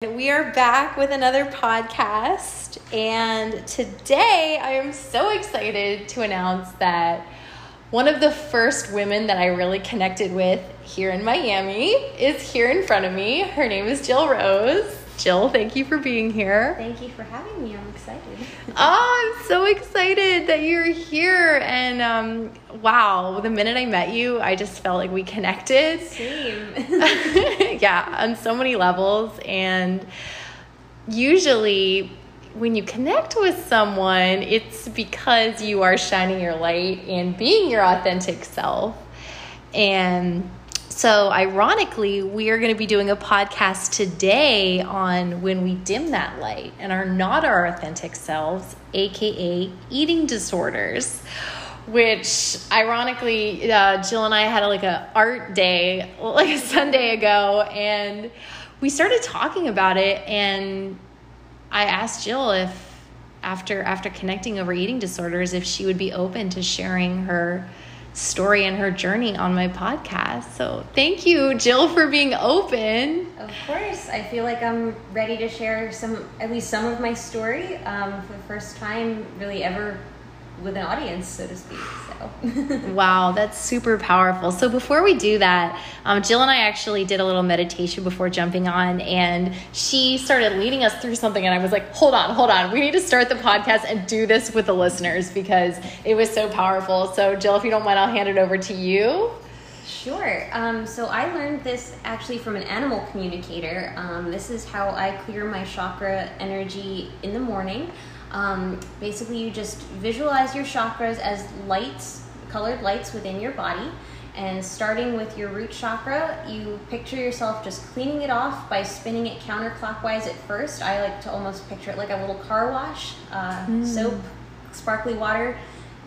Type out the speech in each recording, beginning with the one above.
We are back with another podcast, and today I am so excited to announce that one of the first women that I really connected with here in Miami is here in front of me. Her name is Jill Rose. Jill, thank you for being here. Thank you for having me. I'm excited. Oh, I'm so excited that you're here. And um, wow, the minute I met you, I just felt like we connected. Same. yeah, on so many levels. And usually, when you connect with someone, it's because you are shining your light and being your authentic self. And so, ironically, we are going to be doing a podcast today on when we dim that light and are not our authentic selves, aka eating disorders. Which, ironically, uh, Jill and I had a, like a art day like a Sunday ago, and we started talking about it. And I asked Jill if, after after connecting over eating disorders, if she would be open to sharing her story and her journey on my podcast. So thank you, Jill, for being open. Of course, I feel like I'm ready to share some, at least some of my story um, for the first time, really ever with an audience, so to speak. So. wow, that's super powerful. So before we do that, um, Jill and I actually did a little meditation before jumping on, and she started leading us through something, and I was like, "Hold on, hold on, we need to start the podcast and do this with the listeners because it was so powerful." So Jill, if you don't mind, I'll hand it over to you. Sure. Um, so I learned this actually from an animal communicator. Um, this is how I clear my chakra energy in the morning. Um, basically, you just visualize your chakras as lights, colored lights within your body. And starting with your root chakra, you picture yourself just cleaning it off by spinning it counterclockwise at first. I like to almost picture it like a little car wash, uh, mm. soap, sparkly water.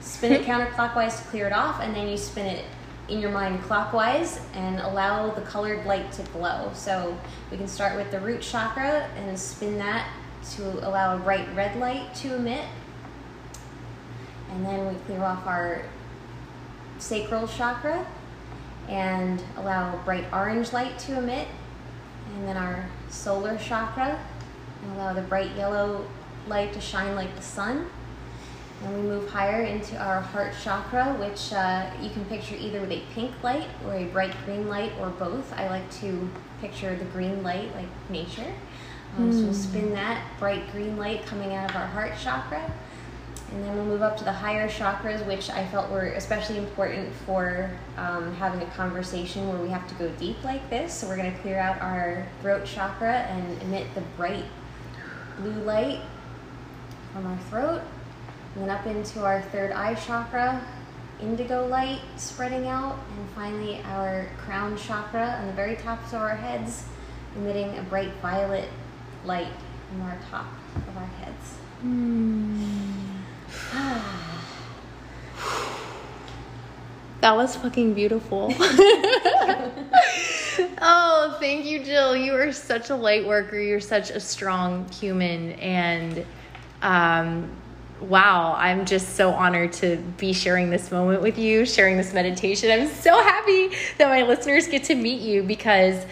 Spin it counterclockwise to clear it off, and then you spin it in your mind clockwise and allow the colored light to glow. So we can start with the root chakra and spin that to allow a bright red light to emit. And then we clear off our sacral chakra and allow bright orange light to emit. And then our solar chakra and allow the bright yellow light to shine like the sun. And we move higher into our heart chakra, which uh, you can picture either with a pink light or a bright green light or both. I like to picture the green light like nature. Um, mm. So we'll spin that bright green light coming out of our heart chakra. And then we'll move up to the higher chakras, which I felt were especially important for um, having a conversation where we have to go deep like this. So we're going to clear out our throat chakra and emit the bright blue light from our throat. And then up into our third eye chakra, indigo light spreading out. And finally, our crown chakra on the very tops of our heads, emitting a bright violet light from our top of our heads. That was fucking beautiful. oh, thank you, Jill. You are such a light worker. You're such a strong human. And um, wow, I'm just so honored to be sharing this moment with you, sharing this meditation. I'm so happy that my listeners get to meet you because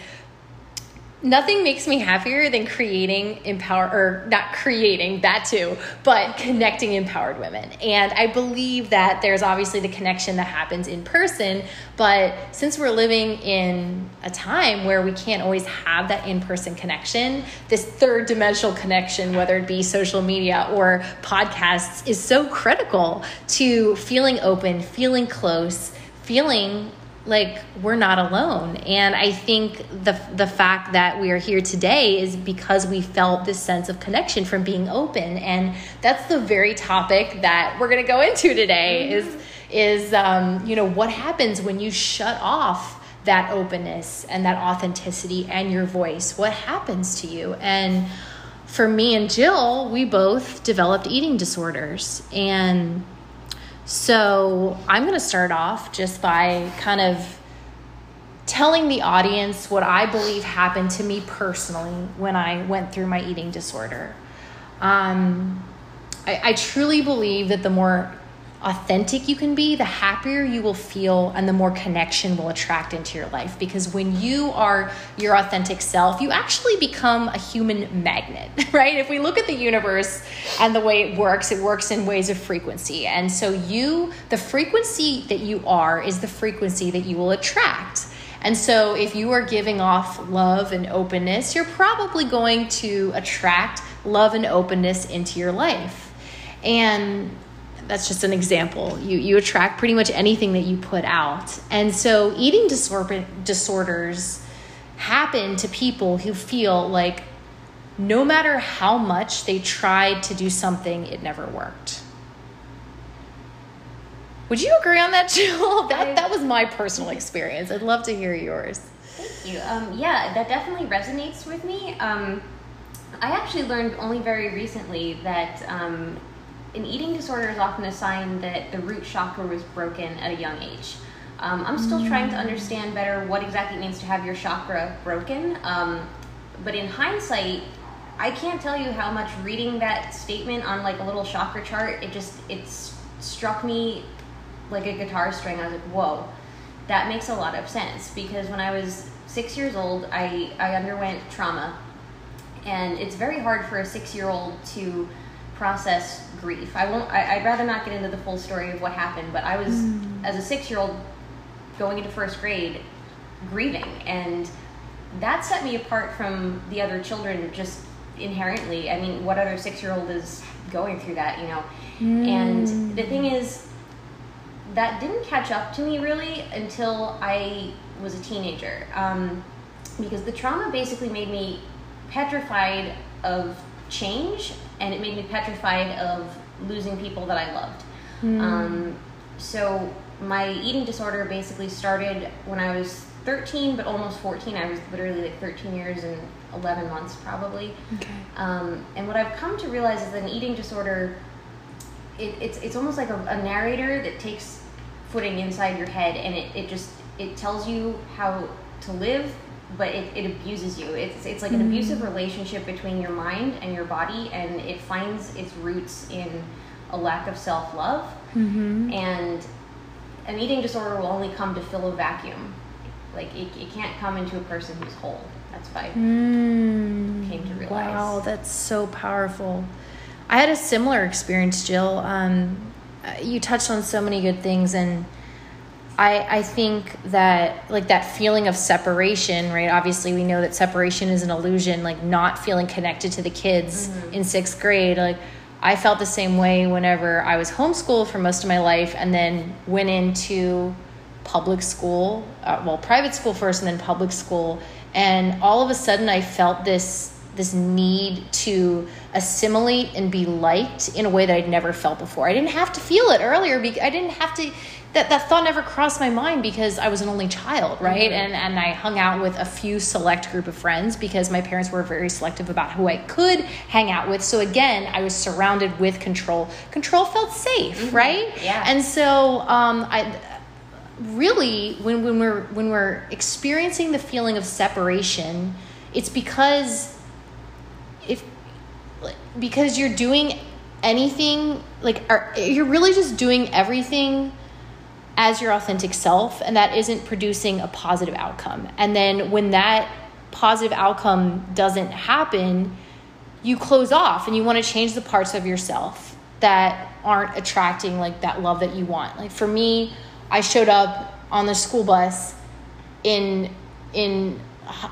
nothing makes me happier than creating empower or not creating that too but connecting empowered women. And i believe that there's obviously the connection that happens in person but since we're living in a time where we can't always have that in-person connection this third dimensional connection whether it be social media or podcasts is so critical to feeling open feeling close feeling like we're not alone. And i think the the fact that we are here today is because we felt this sense of connection from being open. And that's the very topic that we're going to go into today mm-hmm. is is um, you know what happens when you shut off that openness and that authenticity and your voice? What happens to you? And for me and jill we both developed eating disorders. And so I'm going to start off just by kind of telling the audience what I believe happened to me personally when I went through my eating disorder. Um, I, I truly believe that the more authentic you can be, the happier you will feel and the more connection will attract into your life. Because when you are your authentic self, you actually become a human magnet, right? If we look at the universe and the way it works, it works in ways of frequency. And so, you, the frequency that you are, is the frequency that you will attract. And so, if you are giving off love and openness, you're probably going to attract love and openness into your life. And that's just an example. You you attract pretty much anything that you put out. And so eating disorder, disorders happen to people who feel like no matter how much they tried to do something, it never worked. Would you agree on that, Jill? That that was my personal experience. I'd love to hear yours. Thank you. Um, yeah, that definitely resonates with me. Um, I actually learned only very recently that um, an eating disorder is often a sign that the root chakra was broken at a young age. Um, I'm still trying to understand better what exactly it means to have your chakra broken. Um, but in hindsight, I can't tell you how much reading that statement on like a little chakra chart, it just, it struck me like a guitar string. I was like, whoa, that makes a lot of sense. Because when I was six years old, I, I underwent trauma. And it's very hard for a six year old to process grief. I won't. I, would rather not get into the full story of what happened, but I was mm. as a six year old going into first grade, grieving, and that set me apart from the other children just inherently. I mean, what other six year old is going through that, you know? Mm. And the thing is, that didn't catch up to me really until I was a teenager, um, because the trauma basically made me petrified of change and it made me petrified of losing people that I loved. Mm. Um, so my eating disorder basically started when I was 13, but almost 14. I was literally like 13 years and 11 months probably. Okay. Um, and what I've come to realize is that an eating disorder, it, it's it's almost like a, a, narrator that takes footing inside your head, and it, it just it tells you how to live but it, it abuses you. It's it's like an mm. abusive relationship between your mind and your body, and it finds its roots in a lack of self love. Mm-hmm. And an eating disorder will only come to fill a vacuum. Like it, it can't come into a person who's whole. That's what I mm. came to realize. Wow, that's so powerful. I had a similar experience, Jill. Um, you touched on so many good things and I, I think that like that feeling of separation, right? Obviously, we know that separation is an illusion, like not feeling connected to the kids mm-hmm. in sixth grade. Like, I felt the same way whenever I was homeschooled for most of my life and then went into public school, uh, well, private school first and then public school. And all of a sudden, I felt this this need to assimilate and be liked in a way that I'd never felt before. I didn't have to feel it earlier. because I didn't have to that, that thought never crossed my mind because I was an only child, right? Mm-hmm. And and I hung out with a few select group of friends because my parents were very selective about who I could hang out with. So again, I was surrounded with control. Control felt safe, mm-hmm. right? Yeah. And so um, I really when when we're when we're experiencing the feeling of separation, it's because if because you're doing anything like are, you're really just doing everything as your authentic self and that isn't producing a positive outcome. And then when that positive outcome doesn't happen, you close off and you want to change the parts of yourself that aren't attracting like that love that you want. Like for me, I showed up on the school bus in in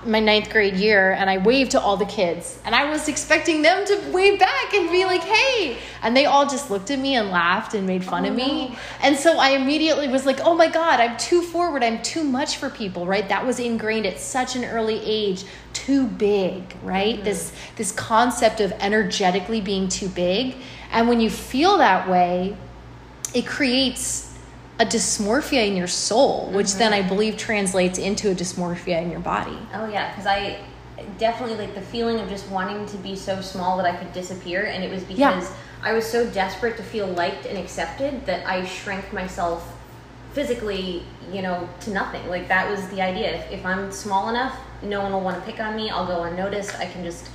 my ninth grade year and I waved to all the kids and I was expecting them to wave back and be like, hey. And they all just looked at me and laughed and made fun oh, of me. No. And so I immediately was like, oh my God, I'm too forward. I'm too much for people, right? That was ingrained at such an early age. Too big, right? Mm-hmm. This this concept of energetically being too big. And when you feel that way, it creates a dysmorphia in your soul, which mm-hmm. then I believe translates into a dysmorphia in your body. Oh yeah, because I definitely like the feeling of just wanting to be so small that I could disappear, and it was because yeah. I was so desperate to feel liked and accepted that I shrank myself physically, you know, to nothing. Like that was the idea. If, if I'm small enough, no one will want to pick on me. I'll go unnoticed. I can just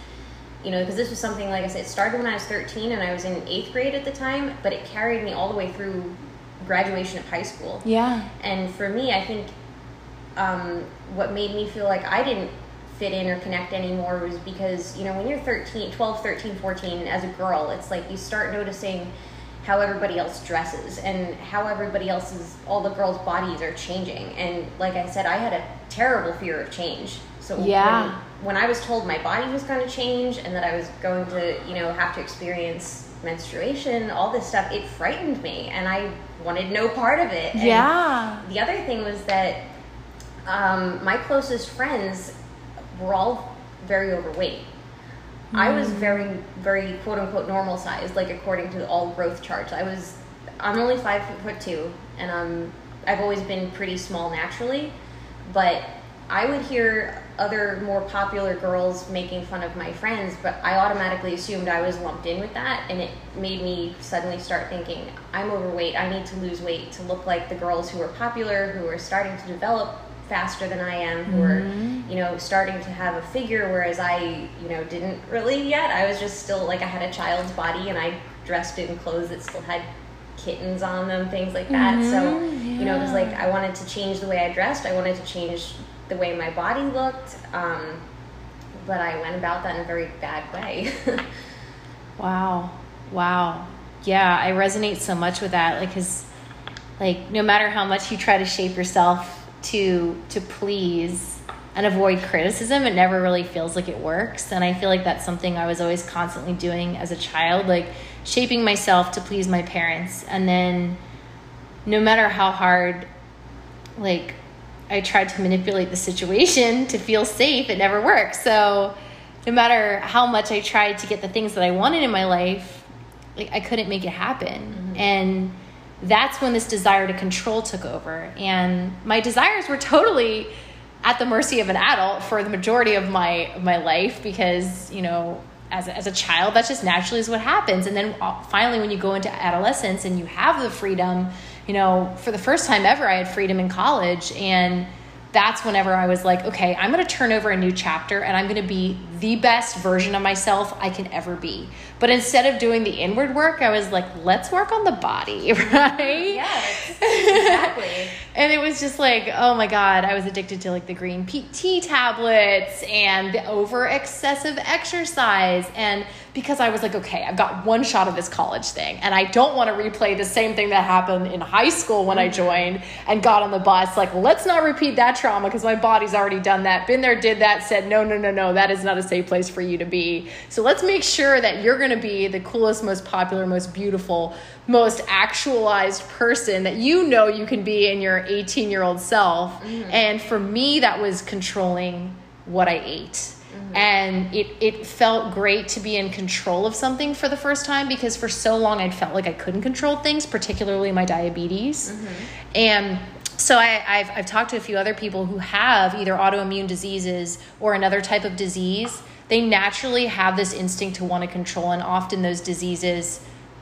you know, because this was something, like I said, it started when I was 13 and I was in eighth grade at the time, but it carried me all the way through graduation of high school. Yeah. And for me, I think um, what made me feel like I didn't fit in or connect anymore was because, you know, when you're 13, 12, 13, 14, as a girl, it's like you start noticing how everybody else dresses and how everybody else's, all the girls' bodies are changing. And like I said, I had a terrible fear of change. So Yeah. when, when I was told my body was going to change and that I was going to, you know, have to experience menstruation, all this stuff, it frightened me and I wanted no part of it. And Yeah. the other thing was that um, my closest friends were all very overweight. I was very, very quote unquote normal size, like according to all growth charts. I was, I'm only five foot two, and um, I've always been pretty small naturally, but I would hear other more popular girls making fun of my friends, but I automatically assumed I was lumped in with that, and it made me suddenly start thinking, I'm overweight, I need to lose weight to look like the girls who are popular, who are starting to develop faster than I am, who are, mm-hmm. you know, starting to have a figure, whereas I, you know, didn't really yet. I was just still like I had a child's body and I dressed in clothes that still had kittens on them, things like that. So, mm-hmm. you know, it was like I wanted to change the way I dressed, I wanted to change the way my body looked, um, but I went about that in a very bad way. Wow. Wow. Yeah, I resonate so much with that. Like, cause, like, no matter how much you try to shape yourself to to please and avoid criticism, it never really feels like it works. And I feel like that's something I was always constantly doing as a child, like shaping myself to please my parents. And then, no matter how hard, like, I tried to manipulate the situation to feel safe, it never worked. So, no matter how much I tried to get the things that I wanted in my life, like I couldn't make it happen. And that's when this desire to control took over. And my desires were totally at the mercy of an adult for the majority of my of my life because, you know, as a, as a child, that just naturally is what happens. And then uh, finally, when you go into adolescence and you have the freedom, you know, for the first time ever, I had freedom in college. And that's whenever I was like, okay, I'm going to turn over a new chapter and I'm going to be the best version of myself I can ever be. But instead of doing the inward work, I was like, let's work on the body, right? that's, exactly. And it was just like, oh my God, I was addicted to like the green tea tablets and the over excessive exercise. And because I was like, okay, I've got one shot of this college thing, and I don't want to replay the same thing that happened in high school when I mm-hmm. joined and got on the bus. Like, let's not repeat that trauma because my body's already done that, been there, did that, said, no, no, no, no, that is not a safe place for you to be. So let's make sure that you're going to be the coolest, most popular, most beautiful, most actualized person that you know you can be in your 18 year old self. Mm-hmm. And for me, that was controlling what I ate. Mm-hmm. And it, it felt great to be in control of something for the first time because for so long I'd felt like I couldn't control things, particularly my diabetes. Mm-hmm. And so I, I've, I've talked to a few other people who have either autoimmune diseases or another type of disease. They naturally have this instinct to want to control, and often those diseases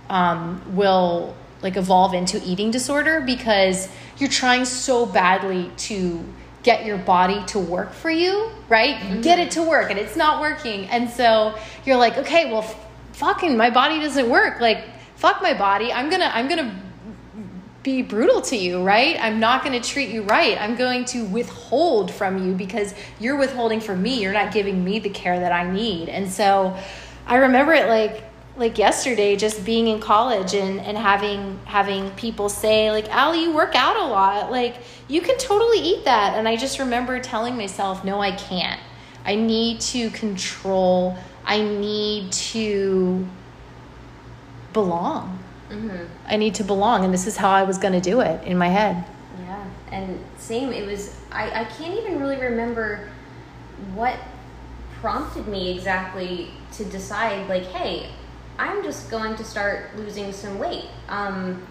um, will like evolve into eating disorder because you're trying so badly to get your body to work for you, right? Get it to work and it's not working. And so you're like, okay, well, f- fucking my body doesn't work. Like, fuck my body. I'm gonna, I'm gonna be brutal to you, right? I'm not going to treat you right. I'm going to withhold from you because you're withholding from me. You're not giving me the care that I need. And so I remember it like like yesterday just being in college and and having having people say like Allie you work out a lot like you can totally eat that and I just remember telling myself no I can't I need to control I need to belong Mm-hmm. I need to belong, and this is how I was going to do it in my head. Yeah, and same. It was. I I can't even really remember what prompted me exactly to decide. Like, hey, I'm just going to start losing some weight. Um,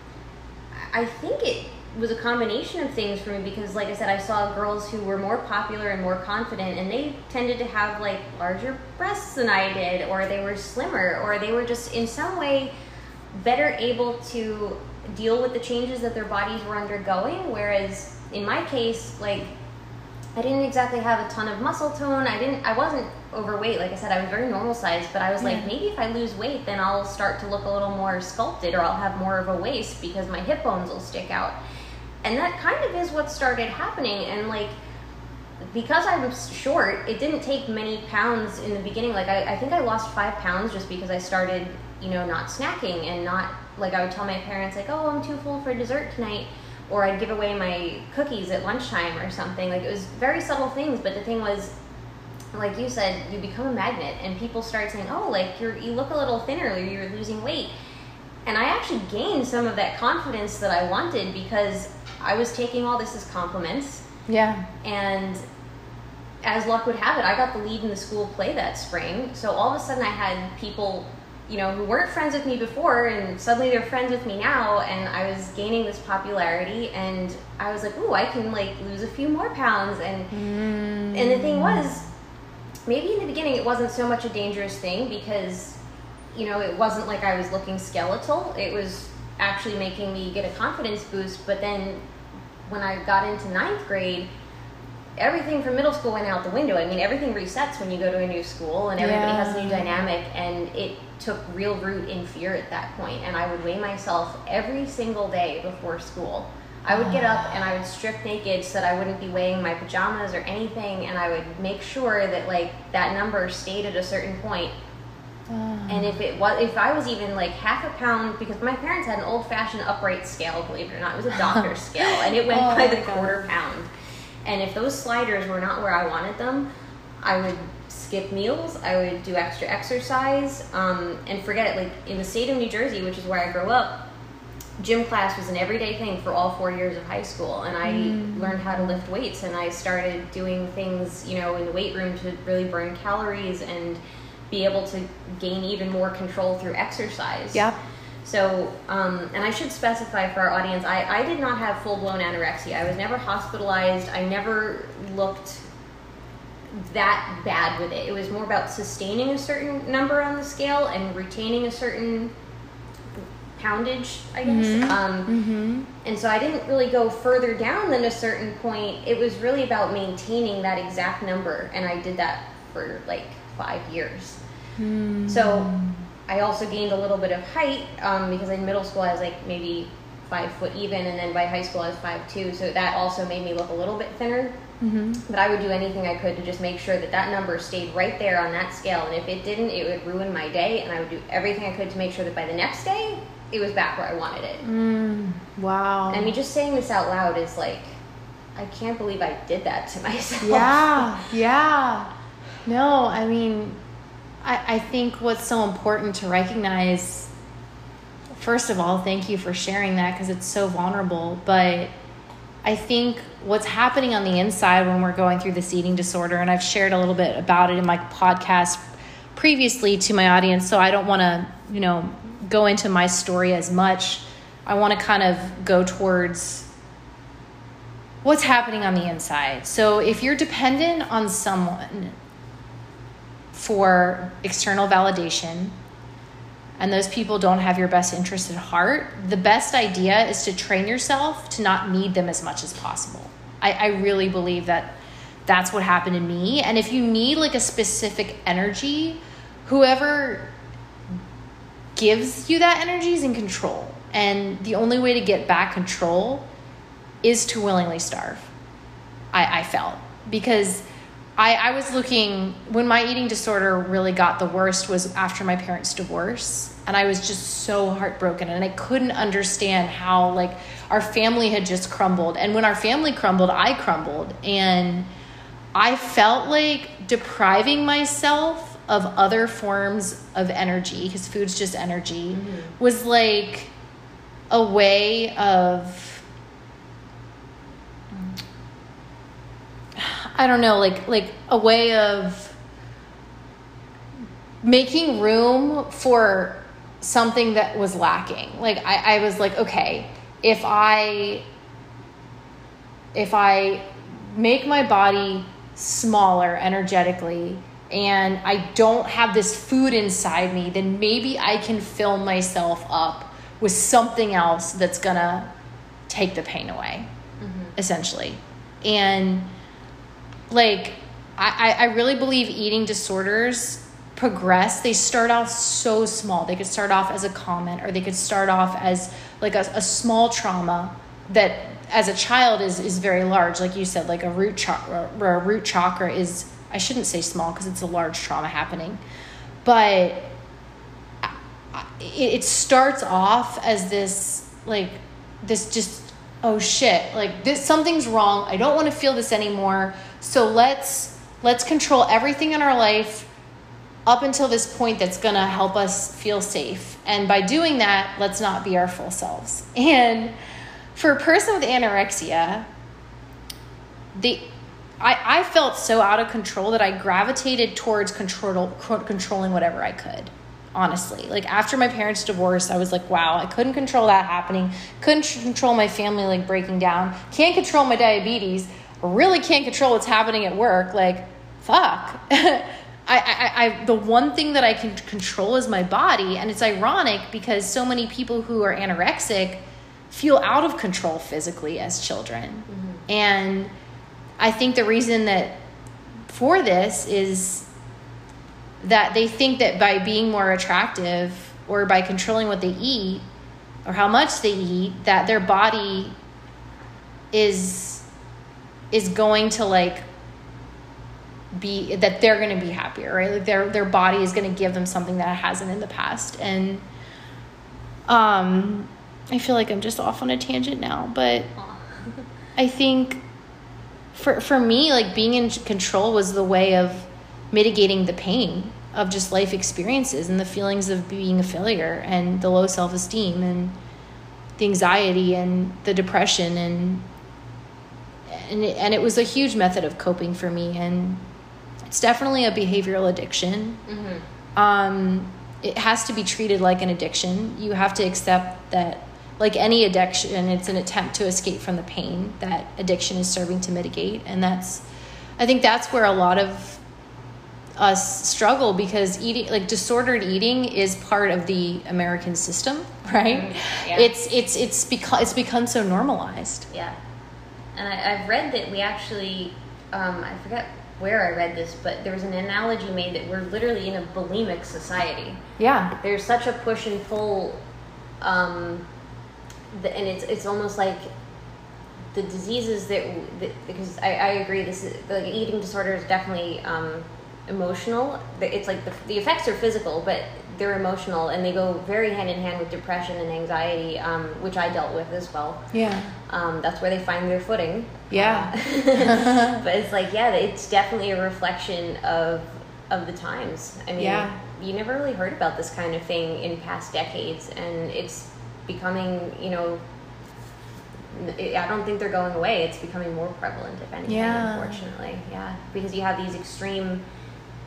I think it was a combination of things for me because, like I said, I saw girls who were more popular and more confident, and they tended to have like larger breasts than I did, or they were slimmer, or they were just in some way better able to deal with the changes that their bodies were undergoing whereas in my case like i didn't exactly have a ton of muscle tone i didn't i wasn't overweight. Like I said, I was very normal sized, but I was like, maybe if I lose weight, then I'll start to look a little more sculpted or I'll have more of a waist because my hip bones will stick out. And that kind of is what started happening. And like, because I was short, it didn't take many pounds in the beginning. Like, I, I think I lost five pounds just because I started, you know, not snacking and not, like, I would tell my parents, like, oh, I'm too full for dessert tonight. Or I'd give away my cookies at lunchtime or something. Like, it was very subtle things, but the thing was, like you said, you become a magnet and people start saying, oh, like, you're, you look a little thinner or you're losing weight. And I actually gained some of that confidence that I wanted because I was taking all this as compliments Yeah. and as luck would have it, I got the lead in the school play that spring. So all of a sudden, I had people, you know, who weren't friends with me before, and suddenly they're friends with me now. And I was gaining this popularity, and I was like, "Ooh, I can like lose a few more pounds." And and the thing mm. was, maybe in the beginning, it wasn't so much a dangerous thing because, you know, it wasn't like I was looking skeletal. It was actually making me get a confidence boost. But then, when I got into ninth grade everything from middle school went out the window. I mean, everything resets when you go to a new school, and everybody has a new dynamic. And it took real root in fear at that point. And I would weigh myself every single day before school. I would get up and I would strip naked so that I wouldn't be weighing my pajamas or anything, and I would make sure that like that number stayed at a certain point. Ah. And if it was, if I was even like half a pound, because my parents had an old-fashioned upright scale, believe it or not, it was a doctor's scale, and it went Oh by the God. quarter pound. And if those sliders were not where I wanted them, I would skip meals. I would do extra exercise, um, and forget it. Like in the state of New Jersey, which is where I grew up, gym class was an everyday thing for all four years of high school, and I learned how to lift weights, and I started doing things, you know, in the weight room to really burn calories and be able to gain even more control through exercise. Yep. So, um, and I should specify for our audience, I, I did not have full blown anorexia. I was never hospitalized. I never looked that bad with it. It was more about sustaining a certain number on the scale and retaining a certain poundage, I guess. Mhm. Um, Mm-hmm. and so I didn't really go further down than a certain point. It was really about maintaining that exact number, and I did that for like five years. So I also gained a little bit of height um, because in middle school I was like maybe five foot even, and then by high school I was five two. So that also made me look a little bit thinner. Mm-hmm. But I would do anything I could to just make sure that that number stayed right there on that scale. And if it didn't, it would ruin my day. And I would do everything I could to make sure that by the next day, it was back where I wanted it. Mm, wow. I mean, just saying this out loud is like, I can't believe I did that to myself. yeah, yeah. No, I mean, I, I think what's so important to recognize, first of all, thank you for sharing that because it's so vulnerable. But I think what's happening on the inside when we're going through this eating disorder, and I've shared a little bit about it in my podcast previously to my audience, so I don't want to, you know, go into my story as much. I want to kind of go towards what's happening on the inside. So if you're dependent on someone for external validation and those people don't have your best interest at heart, the best idea is to train yourself to not need them as much as possible. I, I really believe that that's what happened to me. And if you need like a specific energy, whoever gives you that energy is in control. And the only way to get back control is to willingly starve. I, I felt because I, I was looking when my eating disorder really got the worst was after my parents' divorce, and I was just so heartbroken, and I couldn't understand how like our family had just crumbled, and when our family crumbled, I crumbled, and I felt like depriving myself of other forms of energy because food's just energy mm-hmm. was like a way of I don't know, like like a way of making room for something that was lacking. Like I, I was like, okay, if I if I make my body smaller energetically and I don't have this food inside me, then maybe I can fill myself up with something else that's gonna take the pain away, mm-hmm. essentially. And like I, I really believe eating disorders progress. They start off so small. They could start off as a comment, or they could start off as like a, a small trauma that as a child is is very large like you said like a root chakra a root chakra is i shouldn't say small because it's a large trauma happening but it starts off as this like this just oh shit like this something's wrong i don't want to feel this anymore so let's let's control everything in our life up until this point that's going to help us feel safe and by doing that let's not be our full selves and for a person with anorexia, the I, I felt so out of control that I gravitated towards control, controlling whatever I could. Honestly, like after my parents' divorce, I was like, wow, I couldn't control that happening. Couldn't control my family like breaking down. Can't control my diabetes. Really can't control what's happening at work. Like, fuck. I, I, I, the one thing that I can control is my body, and it's ironic because so many people who are anorexic feel out of control physically as children. Mm-hmm. And I think the reason that for this is that they think that by being more attractive or by controlling what they eat or how much they eat that their body is is going to like be that they're going to be happier right? Like their their body is going to give them something that it hasn't in the past. And um I feel like I'm just off on a tangent now, but I think for for me, like being in control was the way of mitigating the pain of just life experiences and the feelings of being a failure and the low self esteem and the anxiety and the depression and and it, and it was a huge method of coping for me and it's definitely a behavioral addiction. Mm-hmm. Um, it has to be treated like an addiction. You have to accept that like any addiction, it's an attempt to escape from the pain that addiction is serving to mitigate. And that's, I think that's where a lot of us struggle because eating like disordered eating is part of the American system, right? Mm-hmm. Yeah. It's it's it's become it's become so normalized. Yeah, and I, have read that we actually um, I forget where I read this, but there was an analogy made that we're literally in a bulimic society. Yeah, there's such a push and pull um, the, and it's it's almost like the diseases that, that because I, I agree this is like eating disorder is definitely um, emotional it's like the, the effects are physical but they're emotional and they go very hand in hand with depression and anxiety um, which i dealt with as well yeah um, that's where they find their footing yeah uh, but it's like yeah it's definitely a reflection of of the times i mean yeah. you never really heard about this kind of thing in past decades and it's becoming, you know, I don't think they're going away. It's becoming more prevalent, if anything, yeah. unfortunately. Yeah, because you have these extreme,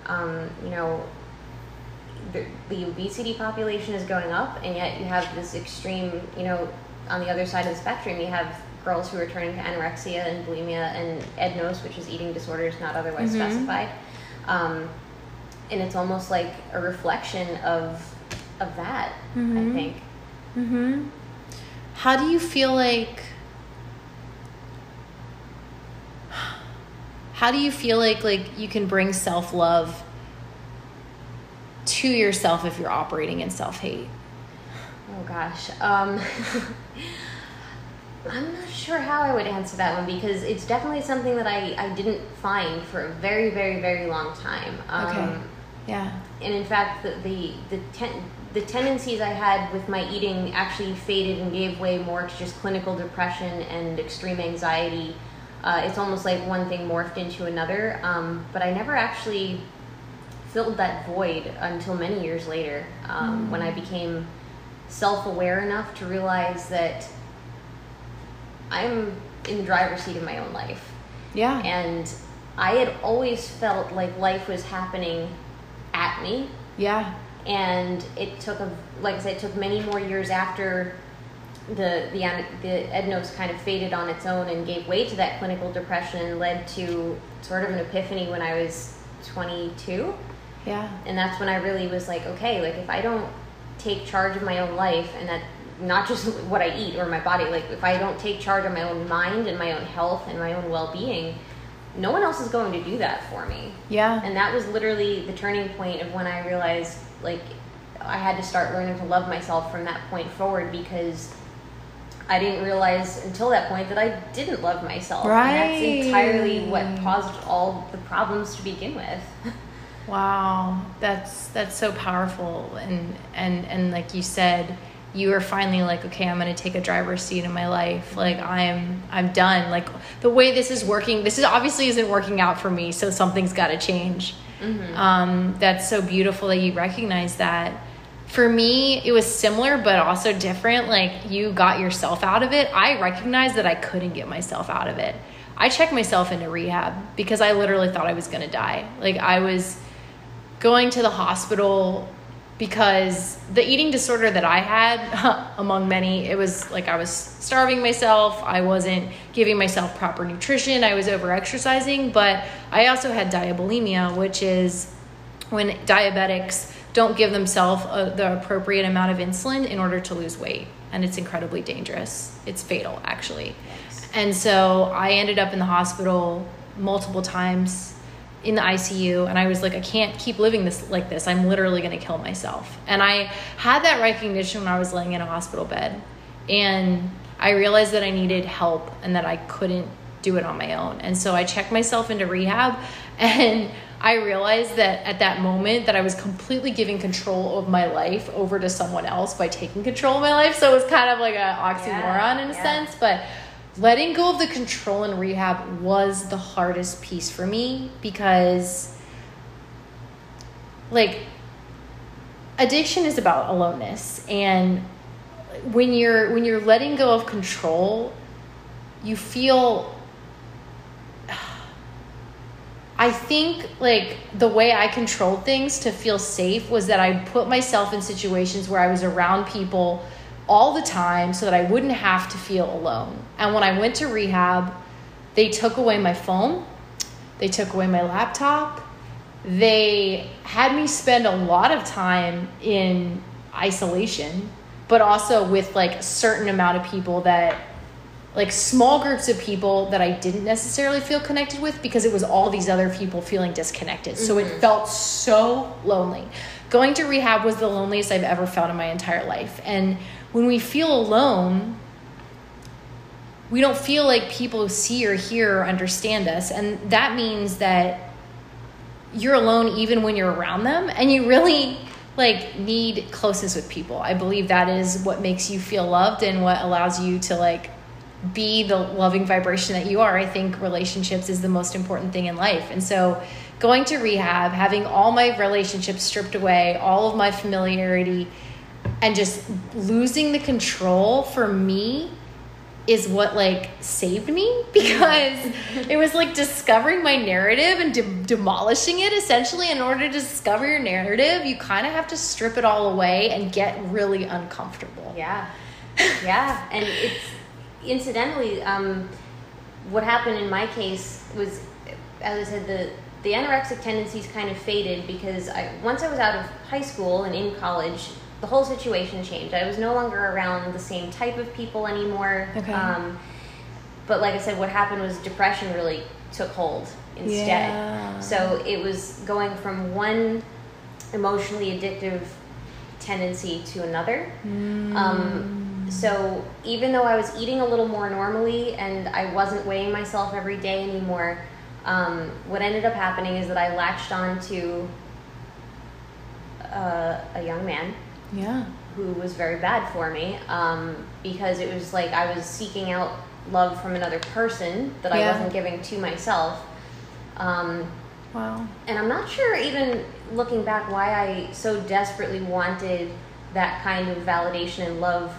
um, you know, the, the obesity population is going up, and yet you have this extreme, you know, on the other side of the spectrum, you have girls who are turning to anorexia and bulimia and EDNOS, which is eating disorders not otherwise mm-hmm. specified. Um, and it's almost like a reflection of of that, mm-hmm. I think. Mm-hmm. How do you feel like how do you feel like like you can bring self-love to yourself if you're operating in self-hate? Oh gosh. Um I'm not sure how I would answer that one because it's definitely something that I, I didn't find for a very, very, very long time. Um, okay. Yeah. And in fact, the the the, ten, the tendencies I had with my eating actually faded and gave way more to just clinical depression and extreme anxiety. Uh, it's almost like one thing morphed into another, um, but I never actually filled that void until many years later um, mm. when I became self aware enough to realize that I'm in the driver's seat of my own life. Yeah. And I had always felt like life was happening at me. Yeah and it took a like I said, it took many more years after the the the EDNOS kind of faded on its own and gave way to that clinical depression, led to sort of an epiphany when I was 22. Yeah, and that's when I really was like, okay, like if I don't take charge of my own life and that not just what I eat or my body, like if I don't take charge of my own mind and my own health and my own well being, no one else is going to do that for me. Yeah. And that was literally the turning point of when I realized like I had to start learning to love myself from that point forward because I didn't realize until that point that I didn't love myself. Right. And that's entirely what caused all the problems to begin with. Wow, that's that's so powerful, and and and like you said, you are finally like, okay, I'm gonna take a driver's seat in my life. Like I'm I'm done. Like the way this is working, this is obviously isn't working out for me, so something's got to change. Mm-hmm. Um, that's so beautiful that you recognize that. For me, it was similar but also different. Like you got yourself out of it. I recognized that I couldn't get myself out of it. I checked myself into rehab because I literally thought I was gonna die. Like I was going to the hospital because the eating disorder that I had, among many, it was like I was starving myself. I wasn't giving myself proper nutrition. I was over exercising, but I also had diabulimia, which is when diabetics don't give themselves uh, the appropriate amount of insulin in order to lose weight. And it's incredibly dangerous. It's fatal, actually. And so I ended up in the hospital multiple times in the ICU and I was like I can't keep living this like this. I'm literally going to kill myself. And I had that recognition when I was laying in a hospital bed and I realized that I needed help and that I couldn't do it on my own. And so I checked myself into rehab and I realized that at that moment that I was completely giving control of my life over to someone else by taking control of my life. So it was kind of like an oxymoron Yeah, in a yeah. sense, but letting go of the control in rehab was the hardest piece for me because like addiction is about aloneness. And when you're when you're letting go of control you feel I think like the way I controlled things to feel safe was that I put myself in situations where I was around people all the time so that I wouldn't have to feel alone. And when I went to rehab, they took away my phone, they took away my laptop, they had me spend a lot of time in isolation, but also with like a certain amount of people that like small groups of people that I didn't necessarily feel connected with because it was all these other people feeling disconnected. So it mm-hmm. felt so lonely. Going to rehab was the loneliest I've ever felt in my entire life. And when we feel alone, we don't feel like people see or hear or understand us. And that means that you're alone even when you're around them and you really like need closeness with people. I believe that is what makes you feel loved and what allows you to like be the loving vibration that you are. I think relationships is the most important thing in life. And so going to rehab, having all my relationships stripped away, all of my familiarity and just losing the control for me is what like saved me because it was like discovering my narrative and de- demolishing it essentially. In order to discover your narrative you kind of have to strip it all away and get really uncomfortable. Yeah, yeah, and it's incidentally um, what happened in my case was, as I said, the the anorexic tendencies kind of faded because I once I was out of high school and in college, the whole situation changed. I was no longer around the same type of people anymore. Okay. Um, but like I said, what happened was depression really took hold instead. Yeah. So it was going from one emotionally addictive tendency to another. Um, so even though I was eating a little more normally and I wasn't weighing myself every day anymore, um, what ended up happening is that I latched on to uh, a young man yeah. who was very bad for me um, because it was like I was seeking out love from another person that I wasn't giving to myself. Um, wow. and I'm not sure, even looking back, why I so desperately wanted that kind of validation and love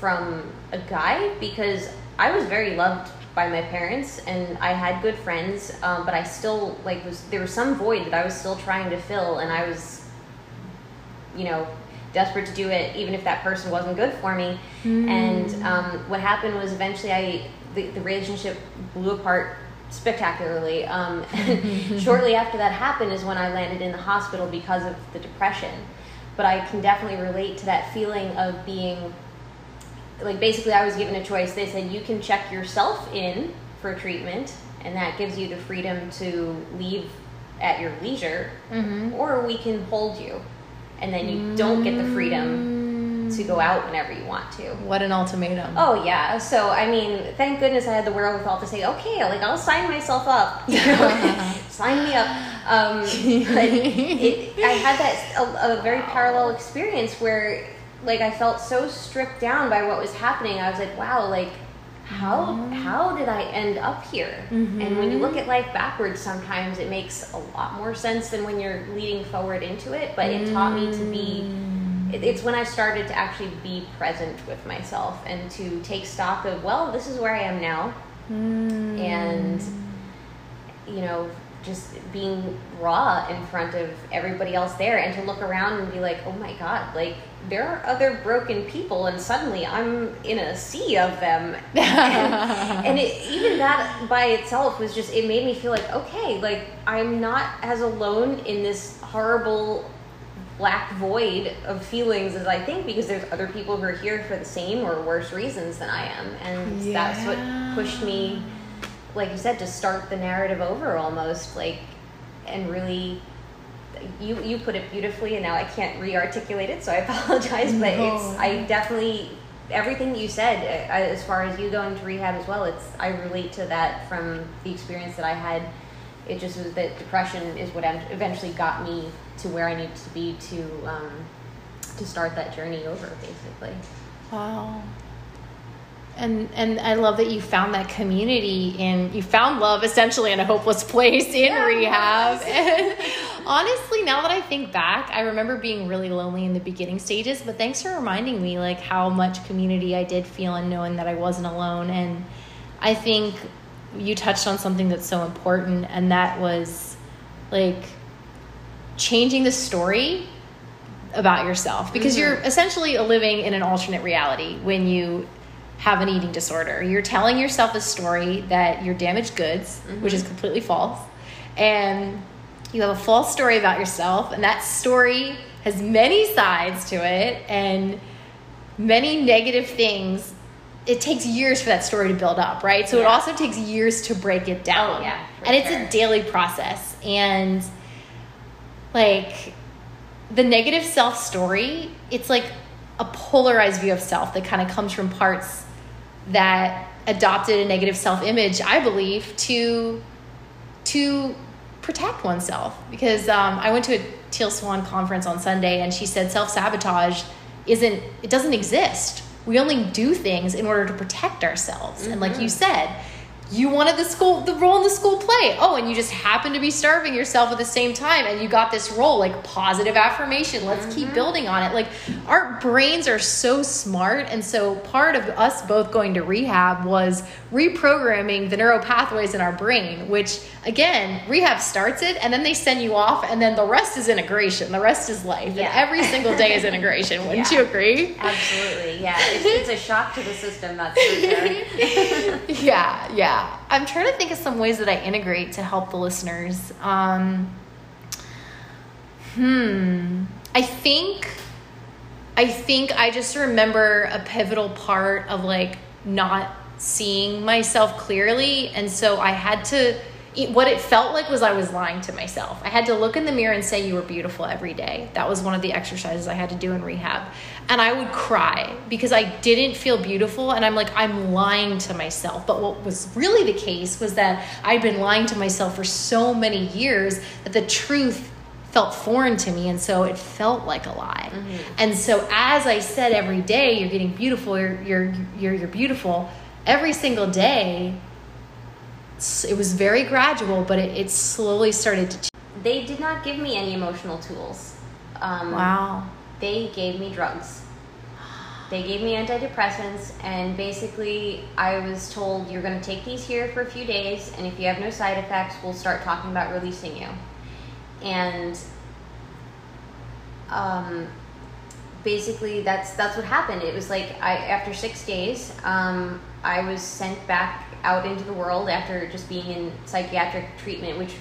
from a guy because I was very loved by my parents and I had good friends, um, but I still like was there was some void that I was still trying to fill, and I was, you know, desperate to do it, even if that person wasn't good for me. And um, what happened was eventually I the, the relationship blew apart spectacularly. Um, shortly after that happened is when I landed in the hospital because of the depression. But I can definitely relate to that feeling of being like basically I was given a choice. They said you can check yourself in for treatment and that gives you the freedom to leave at your leisure, Mm-hmm. or we can hold you, and then you don't get the freedom to go out whenever you want to. What an ultimatum. Oh yeah. So I mean, thank goodness I had the wherewithal to say, okay, like I'll sign myself up. You know? sign me up. Um, but it, I had that a, a very parallel experience where, like, I felt so stripped down by what was happening. I was like, wow, like. How oh. how did I end up here? Mm-hmm. And when you look at life backwards, sometimes it makes a lot more sense than when you're leading forward into it. But it taught me to be it- it's when I started to actually be present with myself and to take stock of, well, this is where I am now. Mm. And, you know, just being raw in front of everybody else there and to look around and be like, oh my God, like there are other broken people and suddenly I'm in a sea of them. and and it, even that by itself was just, it made me feel like, okay, like I'm not as alone in this horrible black void of feelings as I think because there's other people who are here for the same or worse reasons than I am. And that's what pushed me, like you said, to start the narrative over almost like and really you you put it beautifully and now I can't re-articulate it so I apologize but No. it's I definitely everything that you said uh, as far as you going to rehab as well it's I relate to that from the experience that I had it just was that depression is what eventually got me to where I needed to be to um, to start that journey over basically Wow. And and I love that you found that community and you found love essentially in a hopeless place in Yeah, rehab. And honestly, now that I think back, I remember being really lonely in the beginning stages, but thanks for reminding me like how much community I did feel and knowing that I wasn't alone. And I think you touched on something that's so important and that was like changing the story about yourself. Because mm-hmm. you're essentially living in an alternate reality when you have an eating disorder. You're telling yourself a story that you're damaged goods, mm-hmm. which is completely false, and you have a false story about yourself, and that story has many sides to it and many negative things. It takes years for that story to build up, right? So it also takes years to break it down. Oh, yeah, and it's sure. a daily process. And like the negative self story, it's like a polarized view of self that kind of comes from parts that adopted a negative self image, I believe, to to protect oneself. Because um, I went to a Teal Swan conference on Sunday, and she said self sabotage isn't it doesn't exist. We only do things in order to protect ourselves. And like you said, you wanted the school the role in the school play. Oh, and you just happened to be starving yourself at the same time and you got this role like positive affirmation. Let's keep mm-hmm. building on it. Like our brains are so smart and so part of us both going to rehab was reprogramming the neural pathways in our brain, which again, rehab starts it and then they send you off and then the rest is integration. The rest is life. Yeah. And every single day is integration. Wouldn't Yeah. you agree? absolutely yeah it's, it's a shock to the system that's for sure yeah, yeah. I'm trying to think of some ways that I integrate to help the listeners. Um, hmm. I think, I think I just remember a pivotal part of like not seeing myself clearly, and so I had to. What it felt like was I was lying to myself. I had to look in the mirror and say, You were beautiful every day. That was one of the exercises I had to do in rehab. And I would cry because I didn't feel beautiful. And I'm like, I'm lying to myself. But what was really the case was that I'd been lying to myself for so many years that the truth felt foreign to me. And so it felt like a lie. Mm-hmm. And so as I said every day, You're getting beautiful, you're, you're, you're, you're beautiful, every single day, it was very gradual, but it, it slowly started to. Ch- they did not give me any emotional tools um, wow. they gave me drugs. They gave me antidepressants, and basically, I was told you're going to take these here for a few days, and if you have no side effects, we'll start talking about releasing you. And um, basically, that's that's what happened. It was like I after six days, um, I was sent back out into the world after just being in psychiatric treatment, which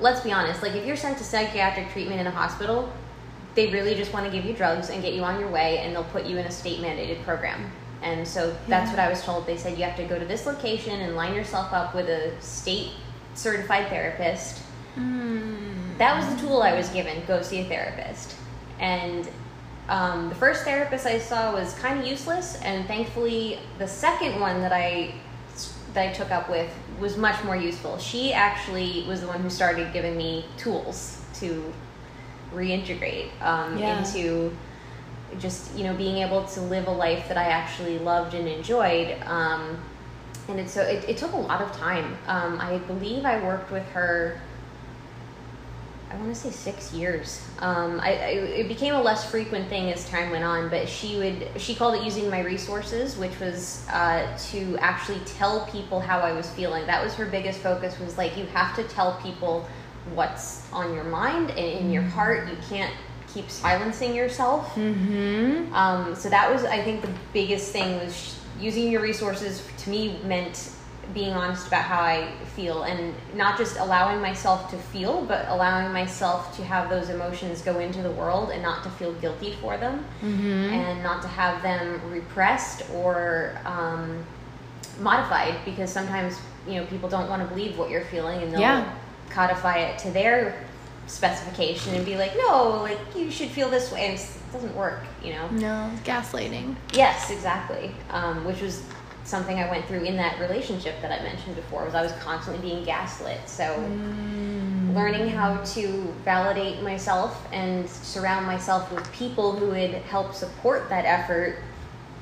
let's be honest, like if you're sent to psychiatric treatment in a hospital, they really just want to give you drugs and get you on your way and they'll put you in a state mandated program. and so that's what I was told. They said you have to go to this location and line yourself up with a state certified therapist. Mm. That was the tool I was given. Go see a therapist, and um, the first therapist I saw was kind of useless, and thankfully the second one that I that I took up with was much more useful. She actually was the one who started giving me tools to reintegrate um, Yeah. into just you know being able to live a life that I actually loved and enjoyed. Um, and it so it, it took a lot of time. Um, I believe I worked with her. I want to say six years. Um, I, I it became a less frequent thing as time went on, but she would she called it using my resources, which was uh, to actually tell people how I was feeling. That was her biggest focus. Was like you have to tell people what's on your mind and in your heart. You can't keep silencing yourself. Mm-hmm. Um, so that was, I think, the biggest thing was sh- using your resources. To me, meant being honest about how I feel and not just allowing myself to feel, but allowing myself to have those emotions go into the world and not to feel guilty for them, Mm-hmm. and not to have them repressed or um, modified. Because sometimes you know people don't want to believe what you're feeling, and they'll Yeah. codify it to their specification and be like, no, like you should feel this way, and it doesn't work, you know. No, gaslighting. Yes, exactly. Um, which was something I went through in that relationship that I mentioned before. Was I was constantly being gaslit. So Mm. learning how to validate myself and surround myself with people who would help support that effort.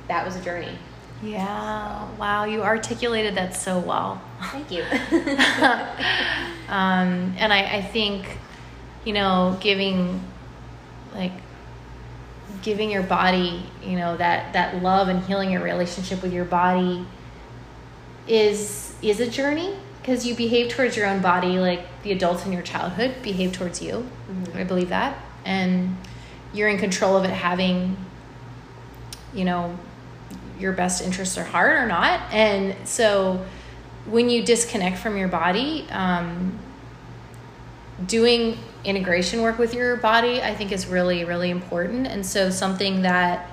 That was a journey. Yeah. Wow, you articulated that so well. Thank you. um, and I, I think, you know, giving, like, giving your body, you know, that that love and healing your relationship with your body is is a journey because you behave towards your own body like the adults in your childhood behave towards you. I believe that, and you're in control of it having, you know, your best interests at heart or not. And so when you disconnect from your body, um, doing integration work with your body, I think is really, really important. And so something that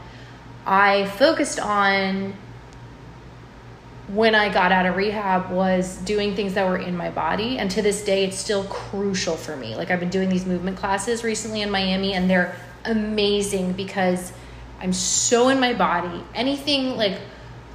I focused on when I got out of rehab was doing things that were in my body. And to this day, it's still crucial for me. Like, I've been doing these movement classes recently in Miami, and they're amazing because I'm so in my body. Anything like,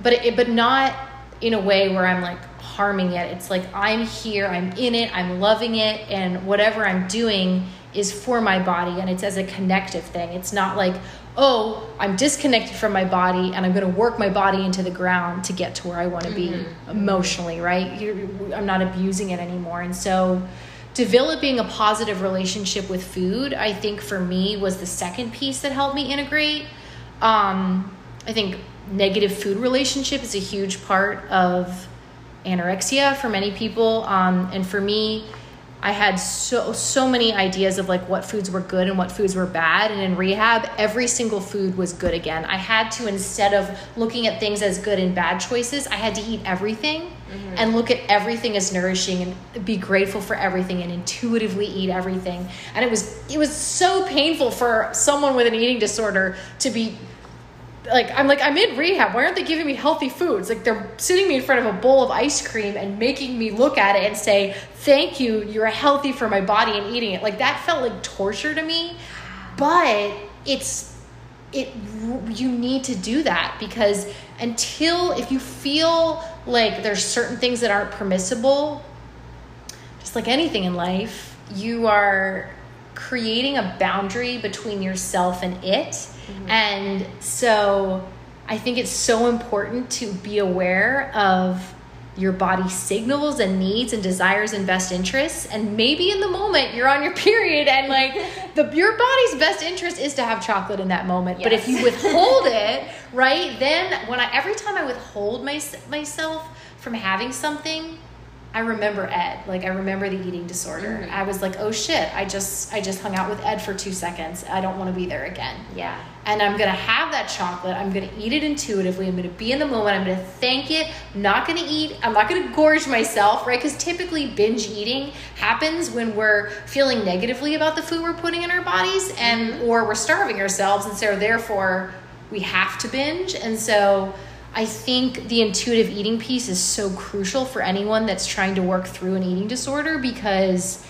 but it, but not in a way where I'm like harming it. It's like I'm here, I'm in it, I'm loving it, and whatever I'm doing is for my body and it's as a connective thing. It's not like, oh, I'm disconnected from my body and I'm going to work my body into the ground to get to where I want to be emotionally, right? You're, I'm not abusing it anymore. And so, developing a positive relationship with food, I think for me was the second piece that helped me integrate. Um, I think negative food relationship is a huge part of anorexia for many people. Um, and for me, I had so so many ideas of like what foods were good and what foods were bad. And in rehab, every single food was good again. I had to instead of looking at things as good and bad choices, I had to eat everything and look at everything as nourishing and be grateful for everything and intuitively eat everything. And it was it was so painful for someone with an eating disorder to be like I'm like I'm in rehab. Why aren't they giving me healthy foods? Like they're sitting me in front of a bowl of ice cream and making me look at it and say, "Thank you, you're healthy for my body," and eating it. Like that felt like torture to me. But it's it you need to do that because until if you feel like there's certain things that aren't permissible, just like anything in life, you are creating a boundary between yourself and it. Mm-hmm. And so I think it's so important to be aware of your body's signals and needs and desires and best interests. And maybe in the moment you're on your period and like the your body's best interest is to have chocolate in that moment. But if you withhold it, right, then when I every time I withhold my, myself from having something, I remember Ed. Like I remember the eating disorder. Mm-hmm. I was like, "Oh shit, I just I just hung out with Ed for 2 seconds. I don't want to be there again." yeah. And I'm going to have that chocolate. I'm going to eat it intuitively. I'm going to be in the moment. I'm going to thank it. I'm not going to eat. I'm not going to gorge myself, right? Cuz typically binge eating happens when we're feeling negatively about the food we're putting in our bodies and mm-hmm. or we're starving ourselves and so therefore we have to binge. And so I think the intuitive eating piece is so crucial for anyone that's trying to work through an eating disorder because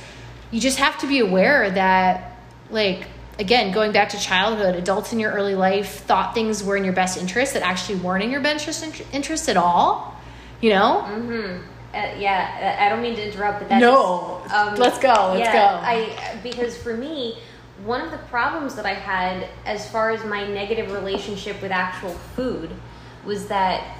you just have to be aware that, like, again, going back to childhood, adults in your early life thought things were in your best interest that actually weren't in your best interest at all. You know? Mm-hmm. Uh, yeah, I don't mean to interrupt, but that's no. Just, um, let's go. Let's yeah, go. I because for me, one of the problems that I had as far as my negative relationship with actual food was that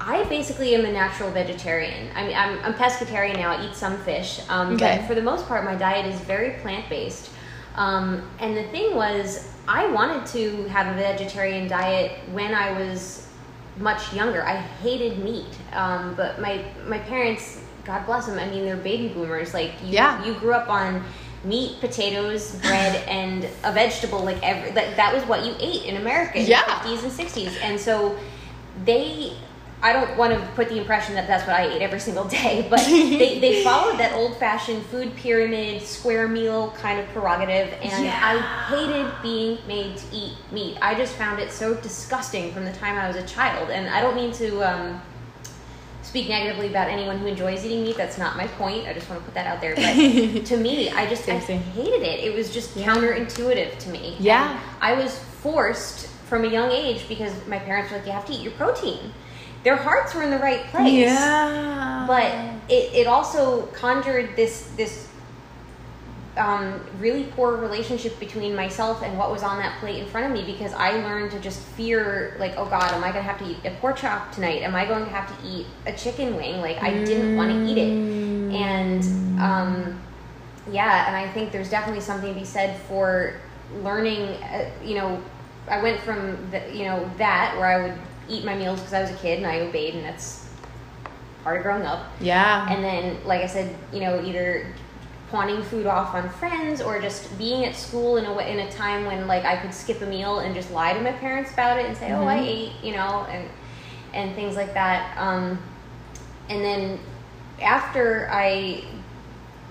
I basically am a natural vegetarian. I mean, I'm, I'm pescatarian now. I eat some fish, um, okay. but for the most part, my diet is very plant based. Um, and the thing was, I wanted to have a vegetarian diet when I was much younger. I hated meat, um, but my my parents, God bless them. I mean, they're baby boomers. Like you, yeah. you grew up on meat, potatoes, bread, and a vegetable. Like every that, that was what you ate in America in yeah. the 50s and 60s, and so they I don't want to put the impression that that's what I ate every single day, but they, they followed that old fashioned food pyramid, square meal kind of prerogative, and yeah. I hated being made to eat meat. I just found it so disgusting from the time I was a child, and I don't mean to um, speak negatively about anyone who enjoys eating meat. That's not my point. I just want to put that out there. But to me, I just I hated it. It was just yeah. counterintuitive to me. Yeah, and I was forced from a young age because my parents were like, "You have to eat your protein." their hearts were in the right place. Yeah. But it, it also conjured this this um, really poor relationship between myself and what was on that plate in front of me because I learned to just fear like, oh God, am I gonna have to eat a pork chop tonight? Am I going to have to eat a chicken wing? Like I didn't want to eat it, and um, yeah, and I think there's definitely something to be said for learning. Uh, you know, I went from the, you know that where I would eat my meals because I was a kid and I obeyed, and that's part of growing up. Yeah. And then, like I said, you know, either pawning food off on friends or just being at school in a way, in a time when like I could skip a meal and just lie to my parents about it and say, mm-hmm. "Oh, I mm-hmm. ate," you know, and and things like that. Um, and then after I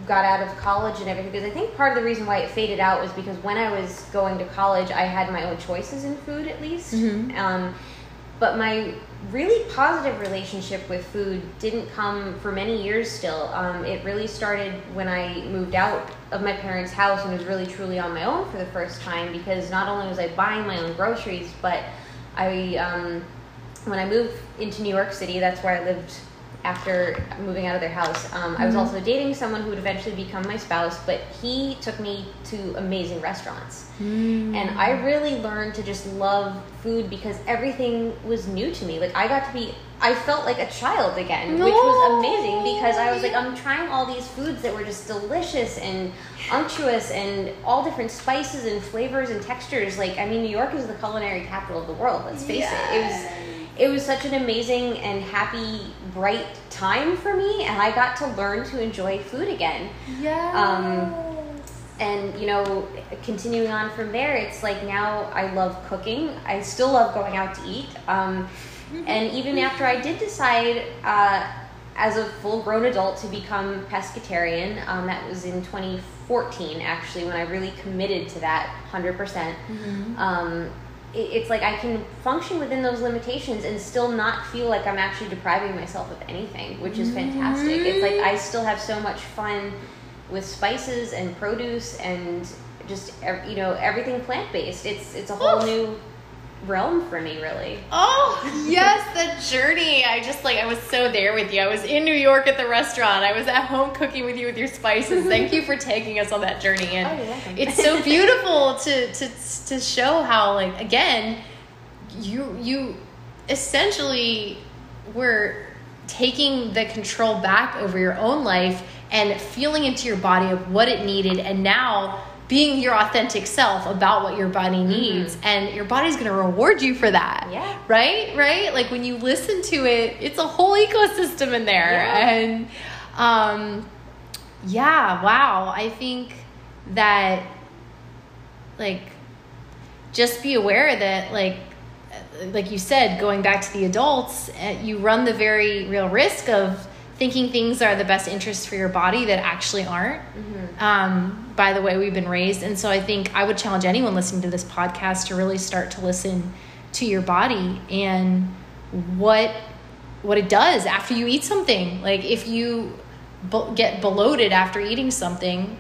got out of college and everything because I think part of the reason why it faded out was because when I was going to college I had my own choices in food at least mm-hmm. um, but my really positive relationship with food didn't come for many years still. Um, it really started when I moved out of my parents' house and was really truly on my own for the first time because not only was I buying my own groceries, but I, um, when I moved into New York City, that's where I lived after moving out of their house. Um, mm-hmm. I was mm-hmm. also dating someone who would eventually become my spouse, but he took me to amazing restaurants. Mm. And I really learned to just love food because everything was new to me. Like, I got to be, I felt like a child again, no. which was amazing because I was like, I'm trying all these foods that were just delicious and unctuous and all different spices and flavors and textures. Like, I mean, New York is the culinary capital of the world, let's face yes. it. It was it was such an amazing and happy, bright time for me, and I got to learn to enjoy food again. Yeah. Um, and you know, continuing on from there, it's like now I love cooking. I still love going out to eat. Um, and even after I did decide, uh, as a full-grown adult, to become pescatarian, um, that was in 2014 actually when I really committed to that 100%. percent mm-hmm. um, it's like I can function within those limitations and still not feel like I'm actually depriving myself of anything, which is fantastic. Mm-hmm. It's like I still have so much fun with spices and produce and just you know everything plant based. It's it's a whole Oof. new realm for me really. Oh yes the journey. I just like i was so there with you. I was in new york at the restaurant. I was at home cooking with you with your spices. Thank you for taking us on that journey. And oh, it's so beautiful to to to show how like again you you essentially were taking the control back over your own life and feeling into your body of what it needed. And now being your authentic self about what your body mm-hmm. needs mm-hmm. and your body's going to reward you for that yeah right right like when you listen to it it's a whole ecosystem in there yeah. and um yeah wow i think that like just be aware that like like you said going back to the adults eh, you run the very real risk of thinking things are the best interest for your body that actually aren't mm-hmm. um, by the way we've been raised and so i think i would challenge anyone listening to this podcast to really start to listen to your body and what what it does after you eat something. Like if you b- get bloated after eating something,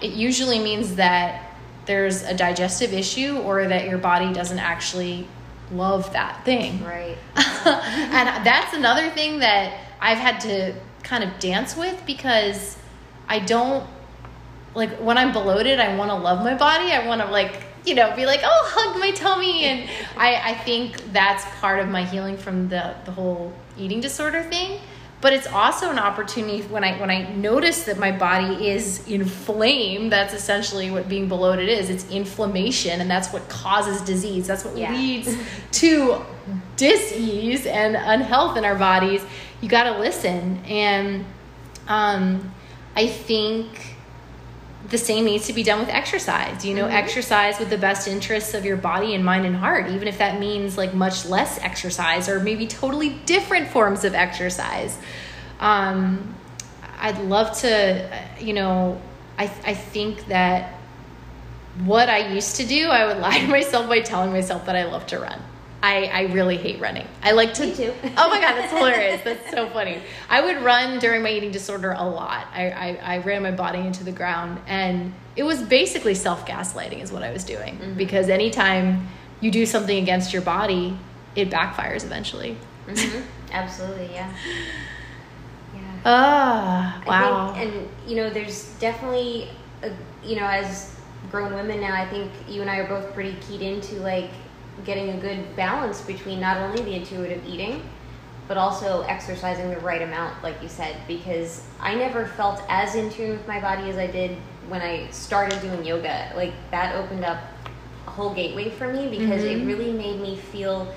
it usually means that there's a digestive issue or that your body doesn't actually love that thing. Right. and that's another thing that I've had to kind of dance with because I don't like when I'm bloated, I want to love my body. I want to like you know, be like, oh, hug my tummy. And I, I think that's part of my healing from the, the whole eating disorder thing. But it's also an opportunity when I when I notice that my body is inflamed. That's essentially what being bloated is. It's inflammation, and that's what causes disease. That's what Yeah. leads to disease and unhealth in our bodies. You got to listen, and um, I think the same needs to be done with exercise. You know, exercise with the best interests of your body and mind and heart, even if that means like much less exercise or maybe totally different forms of exercise. Um, I'd love to, uh, you know, I, I think that what I used to do, I would lie to myself by telling myself that I love to run. I, I really hate running. I like to. Me too. oh my god, that's hilarious. That's so funny. I would run during my eating disorder a lot. I, I, I ran my body into the ground, and it was basically self gaslighting, is what I was doing. Because anytime you do something against your body, it backfires eventually. hmm Absolutely, yeah. Yeah. Ah, wow. I think, and you know, there's definitely, a, you know, as grown women now, I think you and I are both pretty keyed into like getting a good balance between not only the intuitive eating, but also exercising the right amount, like you said, because I never felt as in tune with my body as I did when I started doing yoga. Like that opened up a whole gateway for me because it mm-hmm. really made me feel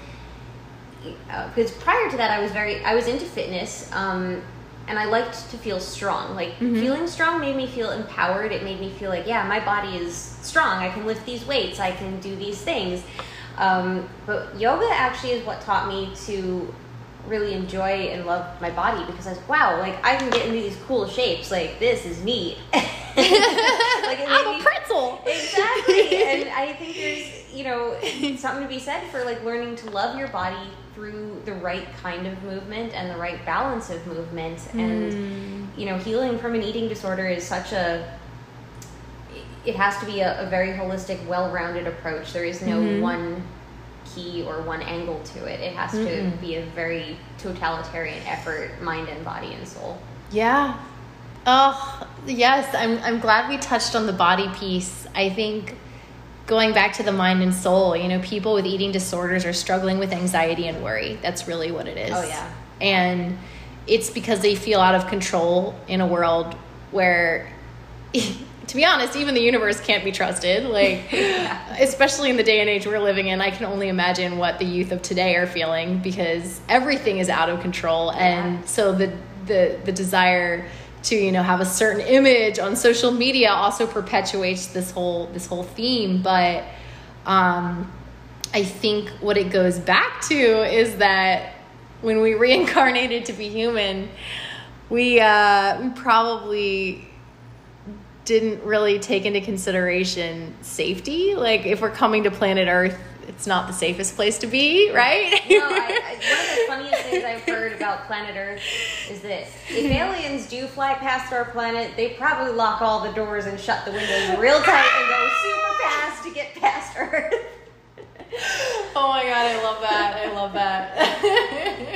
uh, because prior to that i was very i was into fitness um, and i liked to feel strong. Like mm-hmm. feeling strong made me feel empowered. It made me feel like yeah my body is strong. I can lift these weights. I can do these things um, but yoga actually is what taught me to really enjoy and love my body because i was wow like i can get into these cool shapes like this is me. like I'm a pretzel. exactly and i think there's you know something to be said for like learning to love your body through the right kind of movement and the right balance of movement and you know healing from an eating disorder is such a it has to be a, a very holistic well-rounded approach there is no mm-hmm. one key or one angle to it it has to be a very totalitarian effort mind and body and soul Yeah. Oh, yes. I'm, I'm glad we touched on the body piece. I think going back to the mind and soul, you know, people with eating disorders are struggling with anxiety and worry. That's really what it is. Oh, yeah. And it's because they feel out of control in a world where, to be honest, even the universe can't be trusted. Like, especially in the day and age we're living in, I can only imagine what the youth of today are feeling because everything is out of control. And so the, the, the desire to you know have a certain image on social media also perpetuates this whole this whole theme but um i think what it goes back to is that when we reincarnated to be human we uh we probably didn't really take into consideration safety. Like if we're coming to planet earth it's not the safest place to be right? No, I, I, one of the funniest things I've heard about planet Earth is that if aliens do fly past our planet, they probably lock all the doors and shut the windows real tight and go super fast to get past Earth. oh my god i love that i love that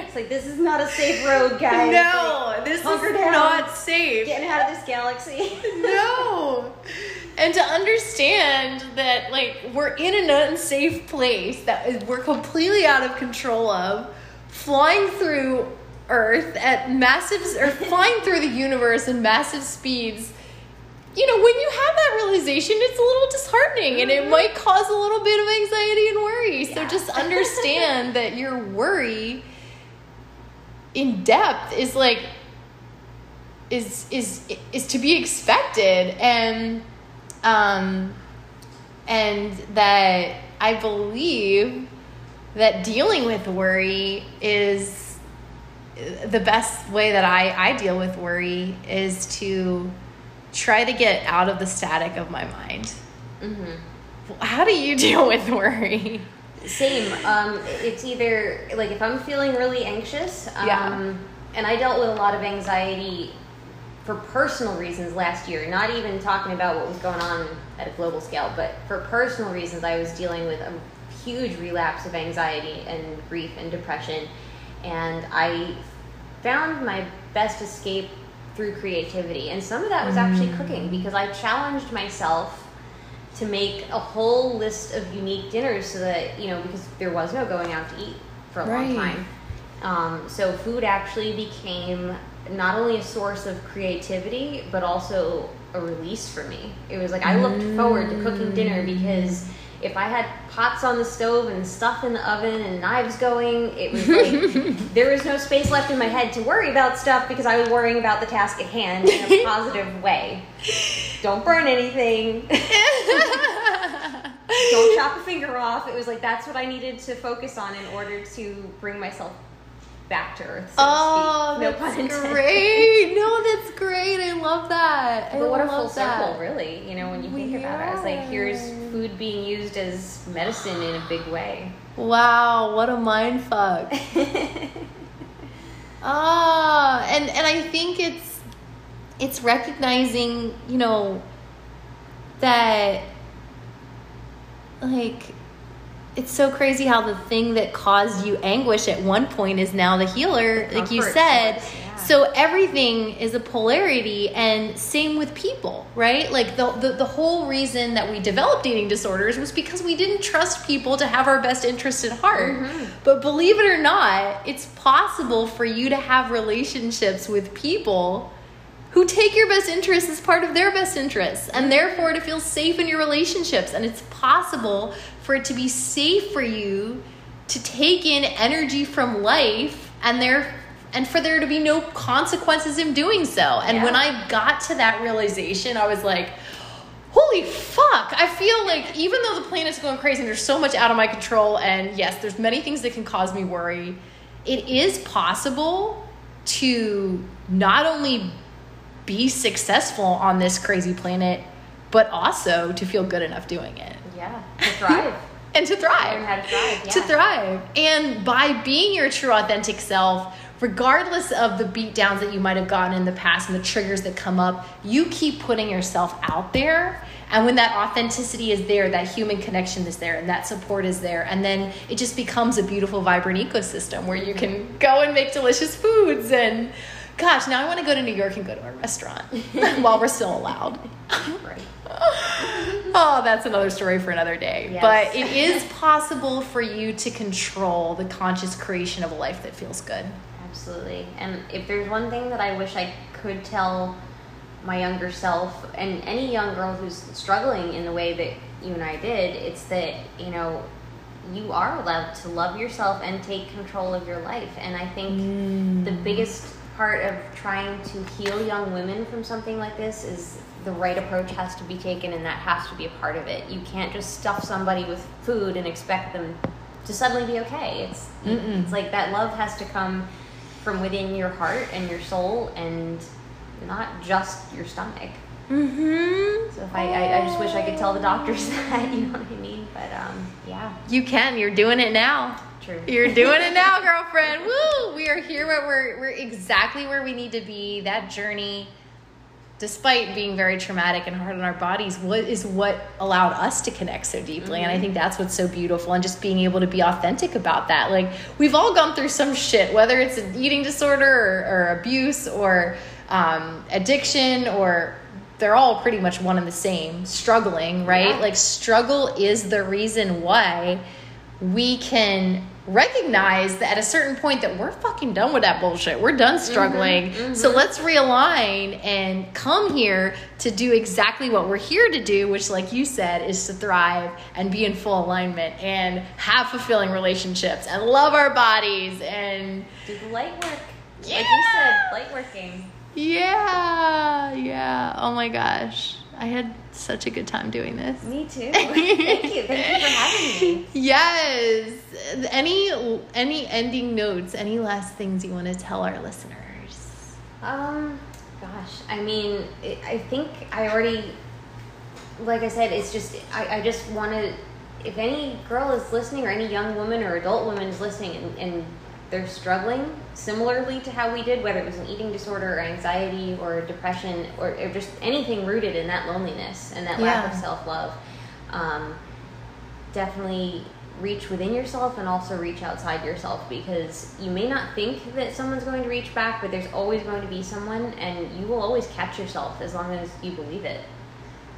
It's like this is not a safe road, guys. No, Like, this is down. not safe. getting out of this galaxy. No. And to understand that, like, we're in an unsafe place that we're completely out of control of, flying through Earth at massive, or flying through the universe in massive speeds. You know, when you have that realization, it's a little disheartening and it might cause a little bit of anxiety and worry. So just understand that your worry in depth is like is is is to be expected and um and that I believe that dealing with worry is the best way that I, I deal with worry is to try to get out of the static of my mind. Mm-hmm. How do you deal with worry? Same. Um, it's either like if I'm feeling really anxious, um, Yeah. and I dealt with a lot of anxiety for personal reasons last year. Not even talking about what was going on at a global scale, but for personal reasons, I was dealing with a huge relapse of anxiety and grief and depression, and I found my best escape through creativity, and some of that was actually cooking because I challenged myself to make a whole list of unique dinners so that you know because there was no going out to eat for a Right. long time. Um, so food actually became not only a source of creativity but also a release for me. It was like i looked forward to cooking dinner because if i had pots on the stove and stuff in the oven and knives going it was like there was no space left in my head to worry about stuff because i was worrying about the task at hand in a positive way don't burn anything don't chop a finger off. It was like that's what I needed to focus on in order to bring myself back to earth. So Oh, to speak. no that's great. No, that's great. I love that. I But what a full that. circle, really. You know, when you think about it, it's like here's food being used as medicine in a big way. Wow, what a mind fuck. Ah, and and I think it's it's recognizing, you know, that like it's so crazy how the thing that caused you anguish at one point is now the healer, like you said. source, yeah. So everything is a polarity, and same with people, right? Like the, the the whole reason that we developed eating disorders was because we didn't trust people to have our best interest at heart. Mm-hmm. But believe it or not, it's possible for you to have relationships with people who take your best interests as part of their best interests and therefore to feel safe in your relationships and it's possible for it to be safe for you to take in energy from life and there and for there to be no consequences in doing so. And Yeah. when i got to that realization i was like holy fuck. I feel like even though the planet's going crazy and there's so much out of my control and yes there's many things that can cause me worry it is possible to not only be successful on this crazy planet but also to feel good enough doing it Yeah, to thrive. and to thrive to thrive. Yeah. to thrive. And by being your true authentic self, regardless of the beat downs that you might have gotten in the past and the triggers that come up, you keep putting yourself out there. And when that authenticity is there, that human connection is there, and that support is there, and then it just becomes a beautiful, vibrant ecosystem where you can go and make delicious foods. And gosh, now I want to go to New York and go to a restaurant while we're still allowed. Right. Oh, that's another story for another day. Yes. But it is possible for you to control the conscious creation of a life that feels good. Absolutely. And if there's one thing that I wish I could tell my younger self and any young girl who's struggling in the way that you and I did, it's that, you know, you are allowed to love yourself and take control of your life. And I think the mm. biggest part of trying to heal young women from something like this is the right approach has to be taken and that has to be a part of it. You can't just stuff somebody with food and expect them to suddenly be okay. It's it's like that love has to come from within your heart and your soul and not just your stomach. Mm-hmm. So if I, I, I just wish I could tell the doctors that, you know what I mean? But um, yeah, You can. You're doing it now. True. You're doing it now, girlfriend. Woo! We are here where we're we're exactly where we need to be. That journey, despite being very traumatic and hard on our bodies, what is what allowed us to connect so deeply. And I think that's what's so beautiful and just being able to be authentic about that. Like we've all gone through some shit, whether it's an eating disorder or, or abuse or um, addiction or they're all pretty much one and the same struggling right Yeah. like struggle is the reason why we can recognize that at a certain point that we're fucking done with that bullshit. We're done mm-hmm, struggling. So mm-hmm. let's realign and come here to do exactly what we're here to do, which like you said is to thrive and be in full alignment and have fulfilling relationships and love our bodies and Do the light work. Like Yeah. you said, light working. yeah, yeah. Oh my gosh. I had such a good time doing this. Me too. Thank you. Thank you for having me. Yes. Any any ending notes? Any last things you want to tell our listeners? Um, gosh, I mean, it, I think I already, like I said, it's just I, I just want to if any girl is listening or any young woman or adult woman is listening and, and they're struggling similarly to how we did, whether it was an eating disorder or anxiety or depression or, or just anything rooted in that loneliness and that lack of self love, um, definitely reach within yourself and also reach outside yourself because you may not think that someone's going to reach back, but there's always going to be someone, and you will always catch yourself as long as you believe it.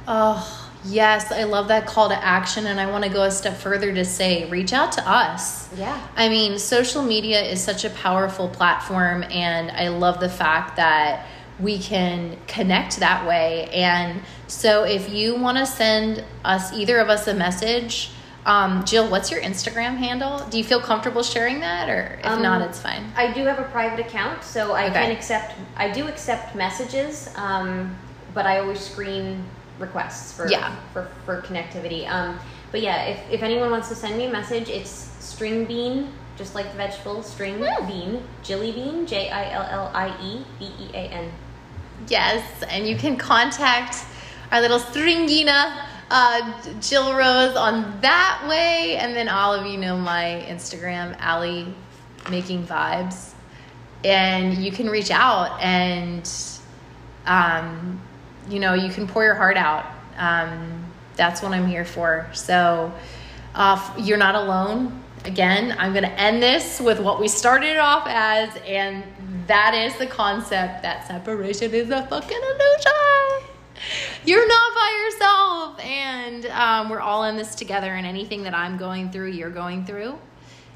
Oh, yes. I love that call to action. And I want to go a step further to say reach out to us. Yeah. I mean, social media is such a powerful platform, and I love the fact that we can connect that way. And so, if you want to send us, either of us, a message, um, Jill, what's your Instagram handle? Do you feel comfortable sharing that, or if Um, not, it's fine. I do have a private account, so I Okay. can accept. I do accept messages, um, but I always screen requests for Yeah. for, for connectivity. Um, but yeah, if, if anyone wants to send me a message, it's string bean, just like the vegetable string Hmm. bean, Jilly bean, J I L L I E B E A N. Yes, and you can contact our little stringina, uh, Jill Rose, on that way. And then all of you know my Instagram, Allie Making Vibes. And you can reach out and, um, you know, you can pour your heart out. Um, that's what I'm here for. So uh, you're not alone. Again, I'm going to end this with what we started off as, and that is the concept that separation is a fucking illusion. You're not by yourself, and um, we're all in this together. And anything that I'm going through, you're going through.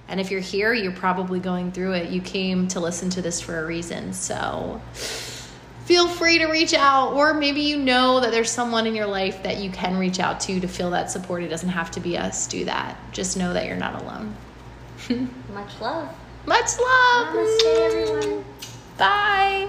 And if you're here, you're probably going through it. You came to listen to this for a reason. So feel free to reach out, or maybe you know that there's someone in your life that you can reach out to to feel that support. It doesn't have to be us. Do that. Just know that you're not alone. Much love. Much love. Namaste, everyone. Bye.